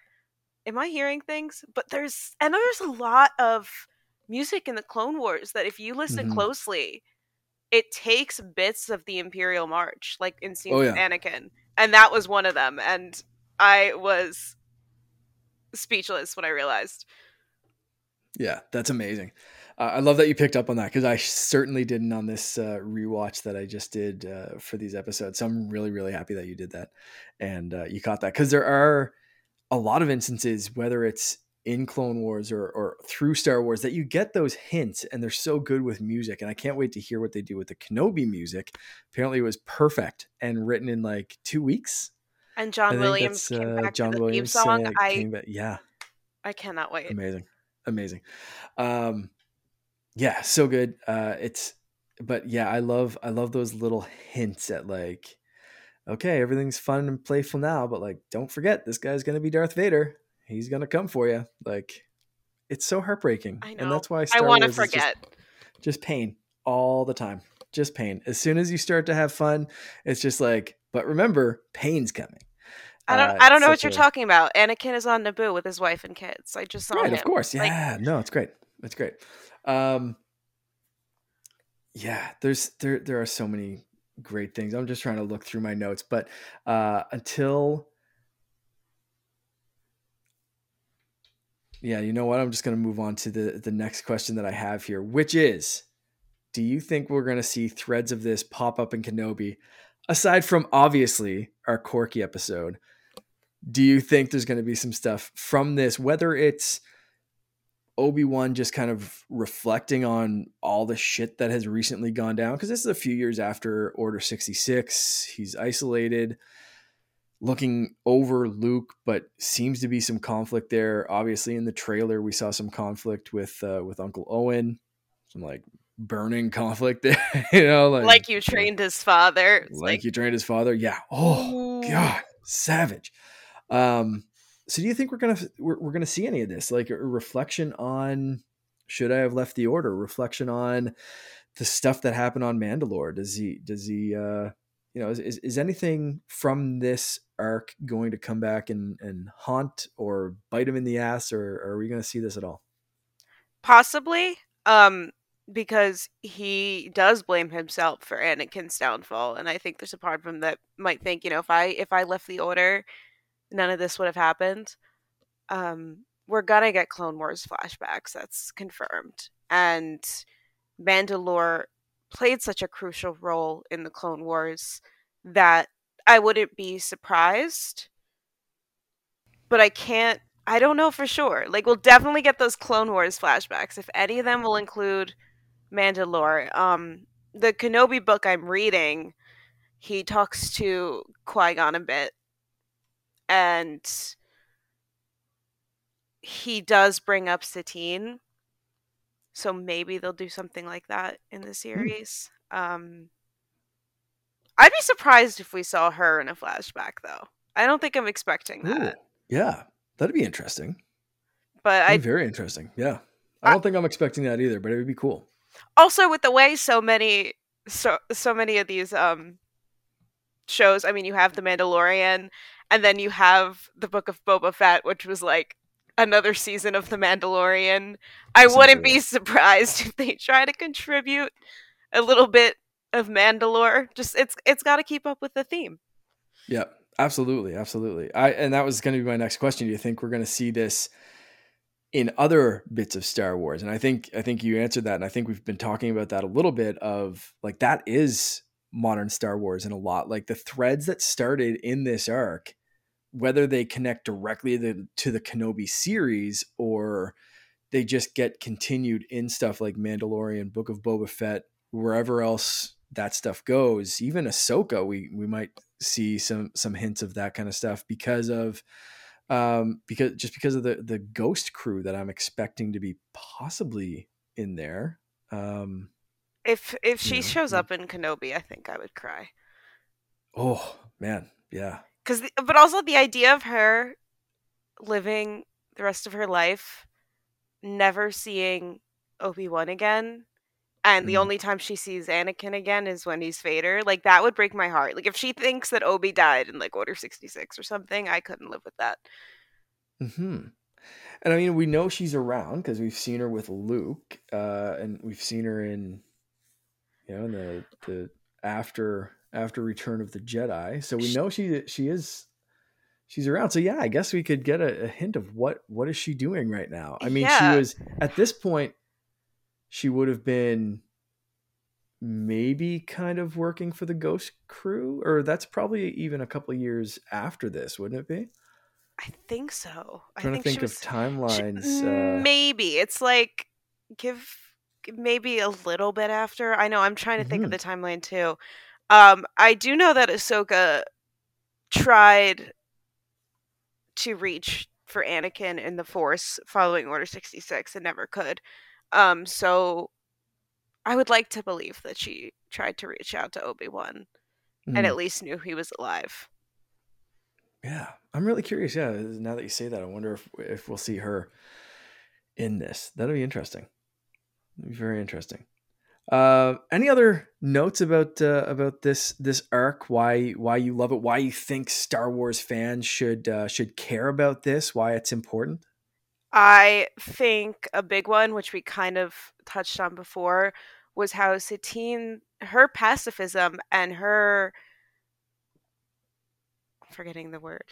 am I hearing things? But there's and there's a lot of music in the Clone Wars that if you listen Mhm. closely, it takes bits of the Imperial March, like in scenes Oh, with. Anakin, and that was one of them. And I was speechless when I realized. Yeah, that's amazing. Uh, I love that you picked up on that because I certainly didn't on this uh, rewatch that I just did uh, for these episodes. So I'm really, really happy that you did that and uh, you caught that because there are a lot of instances, whether it's in Clone Wars or, or through Star Wars, that you get those hints and they're so good with music. And I can't wait to hear what they do with the Kenobi music. Apparently, it was perfect and written in like two weeks. And John Williams that's, came uh, back John to the Williams theme song. uh, I. Yeah, I cannot wait. amazing amazing um yeah so good uh it's but yeah i love i love those little hints at like okay everything's fun and playful now but like don't forget this guy's gonna be darth vader he's gonna come for you like it's so heartbreaking I know. and that's why I Star want to is just- forget. just pain all the time just pain as soon as you start to have fun it's just like but remember pain's coming I don't. Uh, I don't know what you're a- talking about. Anakin is on Naboo with his wife and kids. I just saw right him. of course Like, yeah no it's great It's great. Um, yeah, there's there there are so many great things. I'm just trying to look through my notes, but uh, until yeah, you know what? I'm just going to move on to the the next question that I have here, which is, do you think we're going to see threads of this pop up in Kenobi, aside from obviously our Korkie episode? Do you think there's going to be some stuff from this, whether it's Obi-Wan just kind of reflecting on all the shit that has recently gone down because this is a few years after Order 66. He's isolated, looking over Luke, but seems to be some conflict there. Obviously, in the trailer, we saw some conflict with uh, with Uncle Owen, some like burning conflict there. you know, like like you trained his father. Like, like, you trained his father. Yeah. Oh God, savage. Um, so do you think we're gonna we're, we're gonna see any of this like a reflection on should i have left the order reflection on the stuff that happened on mandalore does he does he uh you know is, is, is anything from this arc going to come back and and haunt or bite him in the ass or, or are we going to see this at all possibly um because he does blame himself for Anakin's downfall and I think there's a part of him that might think, you know, if I if I left the order, none of this would have happened. Um, we're gonna get Clone Wars flashbacks. That's confirmed. And Mandalore played such a crucial role in the Clone Wars that I wouldn't be surprised. But I can't. I don't know for sure. Like, we'll definitely get those Clone Wars flashbacks. If any of them will include Mandalore, um, the Kenobi book I'm reading, he talks to Qui Gon a bit and he does bring up Satine. So maybe they'll do something like that in the hmm. series. Um, I'd be surprised if we saw her in a flashback, though. I don't think I'm expecting that. Ooh, yeah, that'd be interesting. But I very interesting. Yeah, I don't think I'm expecting that either, but it would be cool. Also, with the way so many so so many of these um shows, I mean, you have the Mandalorian, and then you have the Book of Boba Fett, which was like another season of The Mandalorian. I wouldn't be surprised if they try to contribute a little bit of Mandalore. Just it's it's got to keep up with the theme. Yeah, absolutely, absolutely. I and that was going to be my next question. Do you think we're going to see this in other bits of Star Wars? And I think I think you answered that, and I think we've been talking about that a little bit. Of like that is modern Star Wars in a lot. Like the threads that started in this arc whether they connect directly to, to the Kenobi series or they just get continued in stuff like Mandalorian, Book of Boba Fett, wherever else that stuff goes. Even Ahsoka, we we might see some some hints of that kind of stuff because of um because just because of the the ghost crew that I'm expecting to be possibly in there. Um if if she know, shows up in Kenobi, I think I would cry. Oh man, yeah because but also the idea of her living the rest of her life never seeing Obi-Wan again and the mm. only time she sees Anakin again is when he's Vader like that would break my heart. Like if she thinks that Obi died in like order 66 or something I couldn't live with that. Mhm and I mean we know she's around because we've seen her with Luke uh and we've seen her in you know in the the after after Return of the Jedi. So we know she she is she's around. So yeah, I guess we could get a, a hint of what what is she doing right now. I mean, yeah. she was at this point she would have been maybe kind of working for the Ghost Crew, or that's probably even a couple years after this, wouldn't it be? I think so. I'm trying I think to think was, of timelines. She, uh, maybe it's like give maybe a little bit after. I know I'm trying to mm-hmm. think of mm-hmm. the timeline too. Um, I do know that Ahsoka tried to reach for Anakin in the Force following Order 66 and never could. Um, so I would like to believe that she tried to reach out to Obi-Wan mm. and at least knew he was alive. Yeah, I'm really curious. Yeah, now that you say that, I wonder if if we'll see her in this. That'll be interesting. That'll be very interesting. Uh, any other notes about uh, about this this arc? Why why you love it? Why you think Star Wars fans should uh, should care about this? Why it's important? I think a big one, which we kind of touched on before, was how Satine, her pacifism and her. Forgetting the word.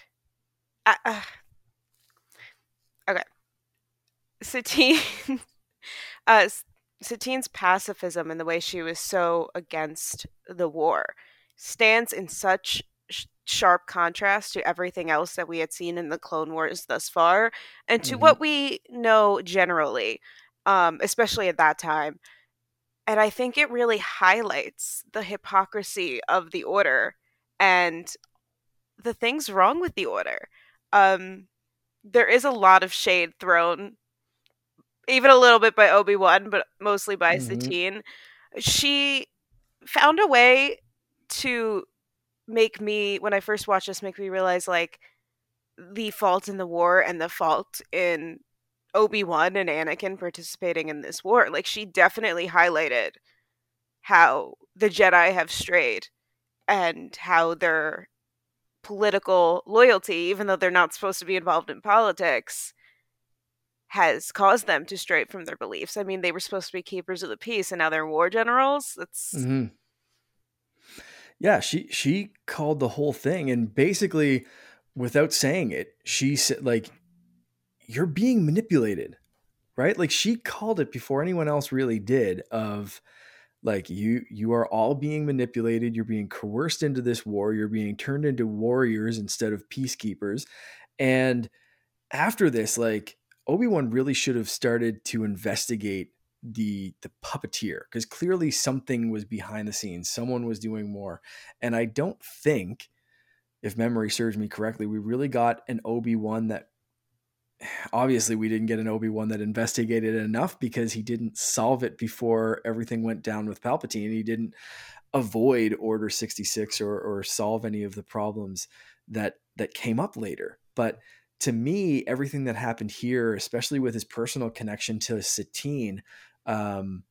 Uh, uh, okay. Satine. uh, Satine's pacifism and the way she was so against the war stands in such sh- sharp contrast to everything else that we had seen in the Clone Wars thus far, and to mm-hmm. what we know generally, um, especially at that time. And I think it really highlights the hypocrisy of the Order and the things wrong with the Order. Um, there is a lot of shade thrown even a little bit by Obi Wan, but mostly by mm-hmm. Satine. She found a way to make me, when I first watched this, make me realize like the fault in the war and the fault in Obi Wan and Anakin participating in this war. Like she definitely highlighted how the Jedi have strayed and how their political loyalty, even though they're not supposed to be involved in politics, has caused them to stray from their beliefs. I mean, they were supposed to be keepers of the peace, and now they're war generals. That's mm-hmm. yeah. She she called the whole thing, and basically, without saying it, she said like, "You're being manipulated." Right? Like she called it before anyone else really did of like you you are all being manipulated you're being coerced into this war you're being turned into warriors instead of peacekeepers and after this like Obi-Wan really should have started to investigate the the puppeteer because clearly something was behind the scenes someone was doing more and i don't think if memory serves me correctly we really got an obi-wan that obviously we didn't get an obi-wan that investigated enough because he didn't solve it before everything went down with palpatine. He didn't avoid order 66 or, or solve any of the problems that that came up later. But to me, everything that happened here, especially with his personal connection to Satine, um,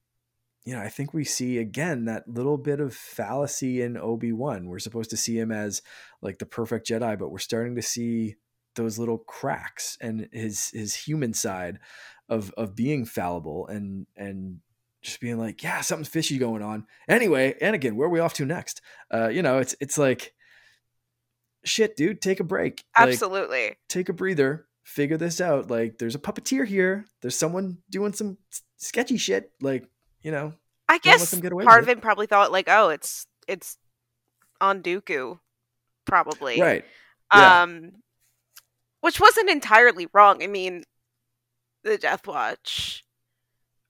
you know, I think we see again that little bit of fallacy in Obi Wan. We're supposed to see him as like the perfect Jedi, but we're starting to see those little cracks and his his human side of of being fallible and and just being like, yeah, something's fishy going on. Anyway, and again, where are we off to next? Uh, you know, it's it's like shit, dude, take a break. Absolutely. Like, take a breather. Figure this out. Like, there's a puppeteer here. There's someone doing some sketchy shit. Like, you know. I guess part of it probably thought like, oh, it's it's on Dooku, probably. Right. Yeah. Um, which wasn't entirely wrong. I mean, the Death Watch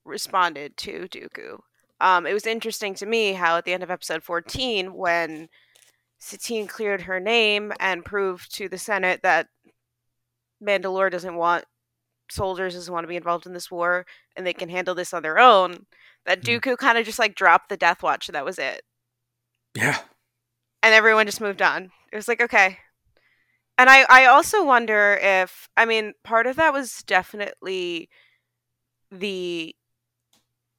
responded to Dooku. Um, it was interesting to me how at the end of episode 14, when Satine cleared her name and proved to the Senate that Mandalore doesn't want soldiers, doesn't want to be involved in this war, and they can handle this on their own. That mm. Dooku kind of just like dropped the Death Watch. That was it. Yeah. And everyone just moved on. It was like, okay. And I, I also wonder if, I mean, part of that was definitely the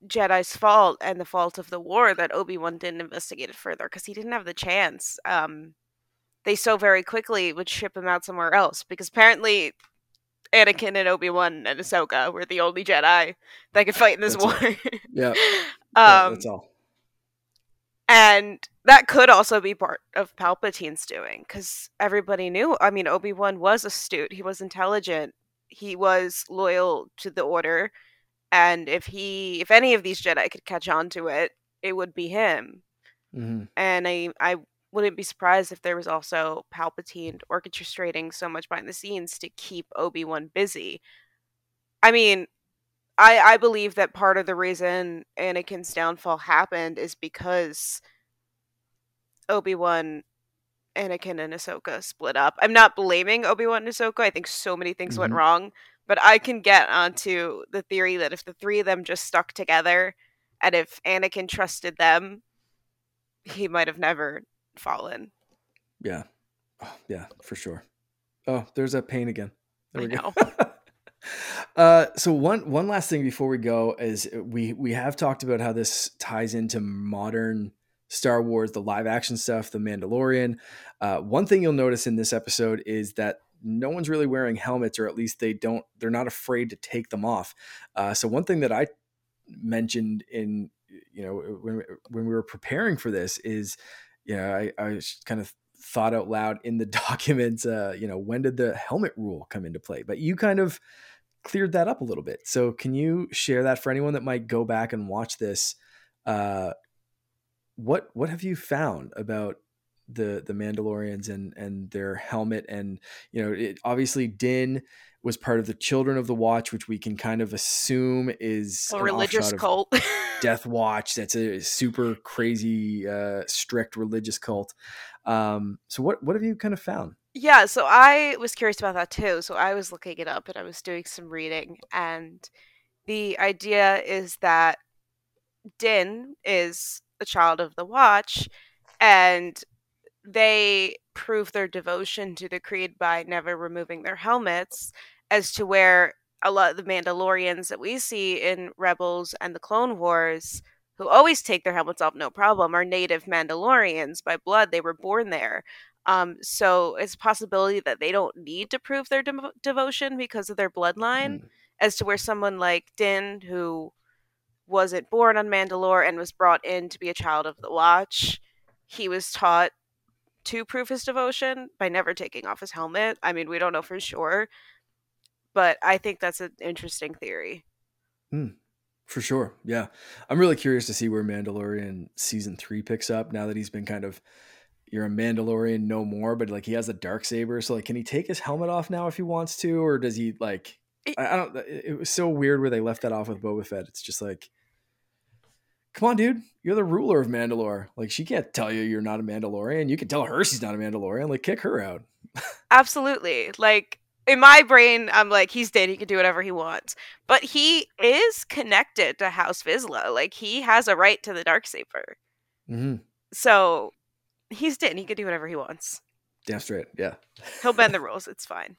Jedi's fault and the fault of the war that Obi Wan didn't investigate it further because he didn't have the chance. Um, they so very quickly would ship him out somewhere else because apparently Anakin and Obi Wan and Ahsoka were the only Jedi that could fight in this that's war. yeah. um, yeah, that's all. And that could also be part of Palpatine's doing because everybody knew. I mean, Obi Wan was astute. He was intelligent. He was loyal to the Order and if he if any of these jedi could catch on to it it would be him mm-hmm. and i i wouldn't be surprised if there was also palpatine orchestrating so much behind the scenes to keep obi-wan busy i mean i i believe that part of the reason anakin's downfall happened is because obi-wan Anakin and Ahsoka split up. I'm not blaming Obi Wan and Ahsoka. I think so many things mm-hmm. went wrong, but I can get onto the theory that if the three of them just stuck together and if Anakin trusted them, he might have never fallen. Yeah. Oh, yeah, for sure. Oh, there's that pain again. There we go. uh, so one one last thing before we go is we we have talked about how this ties into modern Star Wars, the live action stuff, the Mandalorian. Uh, one thing you'll notice in this episode is that no one's really wearing helmets, or at least they don't. They're not afraid to take them off. Uh, so one thing that I mentioned in you know when when we were preparing for this is you know I, I kind of thought out loud in the documents uh, you know when did the helmet rule come into play but you kind of cleared that up a little bit so can you share that for anyone that might go back and watch this uh, what what have you found about the the Mandalorians and and their helmet and you know it, obviously Din was part of the Children of the Watch, which we can kind of assume is a religious cult. Death Watch. That's a super crazy, uh, strict religious cult. Um, so what what have you kind of found? Yeah, so I was curious about that too. So I was looking it up and I was doing some reading, and the idea is that Din is a child of the Watch, and they prove their devotion to the creed by never removing their helmets as to where a lot of the Mandalorians that we see in Rebels and the Clone Wars, who always take their helmets off no problem, are native Mandalorians by blood. They were born there. Um, so it's a possibility that they don't need to prove their de- devotion because of their bloodline, mm. as to where someone like Din, who wasn't born on Mandalore and was brought in to be a child of the Watch, he was taught to prove his devotion by never taking off his helmet. I mean, we don't know for sure, but I think that's an interesting theory. Mm, for sure. Yeah. I'm really curious to see where Mandalorian season three picks up now that he's been kind of you're a Mandalorian no more, but like he has a dark saber. So like, can he take his helmet off now if he wants to, or does he like? I, I don't. It was so weird where they left that off with Boba Fett. It's just like, come on, dude, you're the ruler of Mandalore. Like she can't tell you you're not a Mandalorian. You can tell her she's not a Mandalorian. Like kick her out. Absolutely. Like in my brain, I'm like, he's dead. He can do whatever he wants. But he is connected to House Vizsla. Like he has a right to the dark saber. Mm-hmm. So he's dead. He can do whatever he wants. Damn straight. Yeah. He'll bend the rules. It's fine.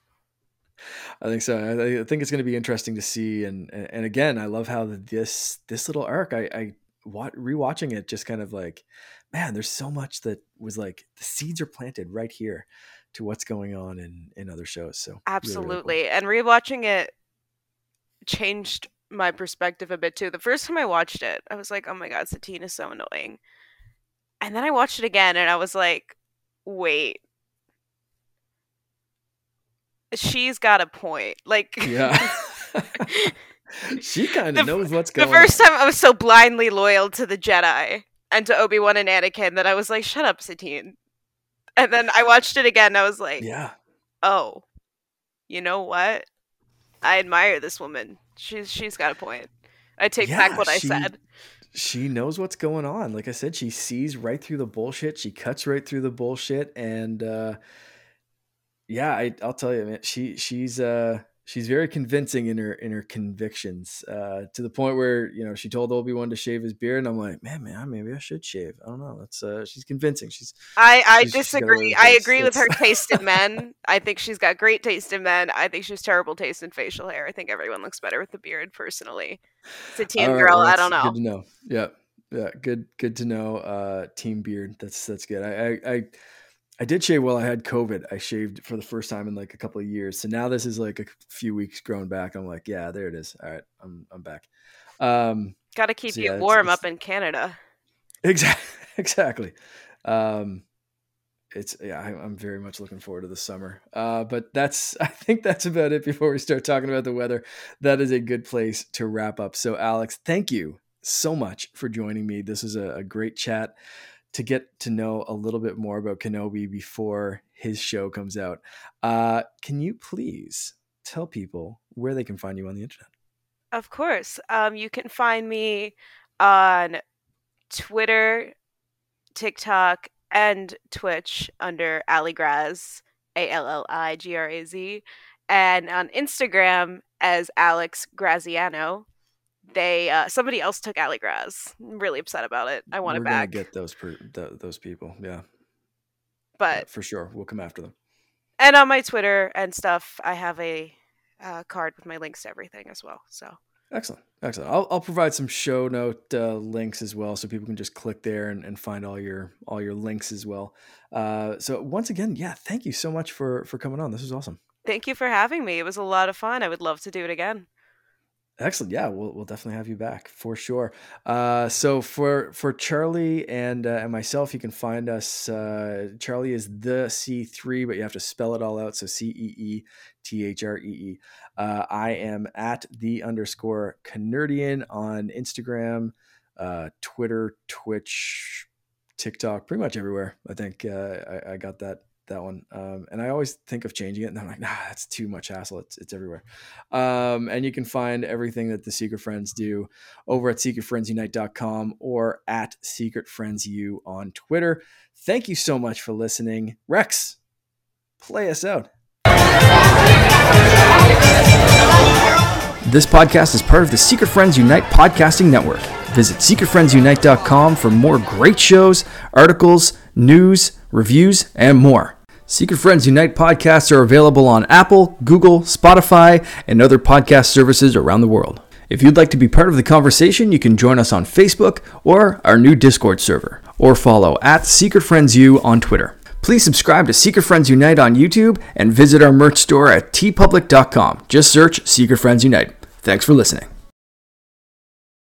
I think so. I, think it's going to be interesting to see. And and again, I love how this this little arc. I, I rewatching it, just kind of like, man, there's so much that was like the seeds are planted right here to what's going on in in other shows. So absolutely, really, really cool. and rewatching it changed my perspective a bit too. The first time I watched it, I was like, oh my god, Satine is so annoying. And then I watched it again, and I was like, wait, she's got a point. Like, yeah. she kind of knows what's going on. The first on. time I was so blindly loyal to the Jedi and to Obi Wan and Anakin that I was like, shut up, Satine. And then I watched it again. I was like, yeah. Oh, you know what? I admire this woman. She's she's got a point. I take yeah, back what I said. She knows what's going on. Like I said, she sees right through the bullshit. She cuts right through the bullshit, and uh, yeah, I, will tell you, man. She she's uh, she's very convincing in her in her convictions uh, to the point where you know she told Obi Wan to shave his beard, and I'm like, man, man, maybe I should shave. I don't know. That's uh, she's convincing. She's I I she's, disagree. She's I agree with her taste in men. I think she's got great taste in men. I think she's terrible taste in facial hair. I think everyone looks better with the beard. Personally, it's a teen right, girl. Well, I don't know. Good to know. Yeah, yeah, good good to know. Uh, team beard. That's that's good. I I. I I did shave while I had COVID. I shaved for the first time in like a couple of years. So now this is like a few weeks grown back. I'm like, yeah, there it is. All right, I'm I'm back. Um, Got to keep so you yeah, warm it's, it's, up in Canada. Exactly. Exactly. Um, it's yeah, I, am very much looking forward to the summer. Uh, but that's I think that's about it. Before we start talking about the weather, that is a good place to wrap up. So Alex, thank you so much for joining me. This is a, a great chat to get to know a little bit more about Kenobi before his show comes out. Uh, can you please tell people where they can find you on the internet? Of course. Um, you can find me on Twitter, TikTok, and Twitch under Alligraz, A L L I G R A Z, and on Instagram as Alex Graziano, they uh, somebody else took Alli Graz. I'm really upset about it. I want We're it back. Gonna get those per, th- those people, yeah. But yeah, for sure, we'll come after them. And on my Twitter and stuff, I have a uh, card with my links to everything as well. So excellent, excellent. I'll, I'll provide some show note uh, links as well, so people can just click there and, and find all your all your links as well. Uh, so once again, yeah, thank you so much for for coming on. This was awesome. Thank you for having me. It was a lot of fun. I would love to do it again. Excellent. Yeah, we'll we'll definitely have you back for sure. Uh, so for for Charlie and uh, and myself, you can find us. Uh, Charlie is the C three, but you have to spell it all out. So C E E T H R E E. Uh, am at the underscore CaNERDian on Instagram, uh, Twitter, Twitch, TikTok, pretty much everywhere. I think uh, I, I got that that one. Um, and I always think of changing it, and I'm like, nah, that's too much hassle. It's it's everywhere. Um, and you can find everything that the Secret Friends do over at secretfriendsunite.com or at Secret Friends U on Twitter. Thank you so much for listening, Rex. Play us out. This podcast is part of the Secret Friends Unite podcasting network. Visit secretfriendsunite.com for more great shows, articles, news, reviews, and more. Secret Friends Unite podcasts are available on Apple, Google, Spotify, and other podcast services around the world. If you'd like to be part of the conversation, you can join us on Facebook or our new Discord server, or follow at Secret Friends U on Twitter. Please subscribe to Secret Friends Unite on YouTube and visit our merch store at teepublic.com. Just search Secret Friends Unite. Thanks for listening.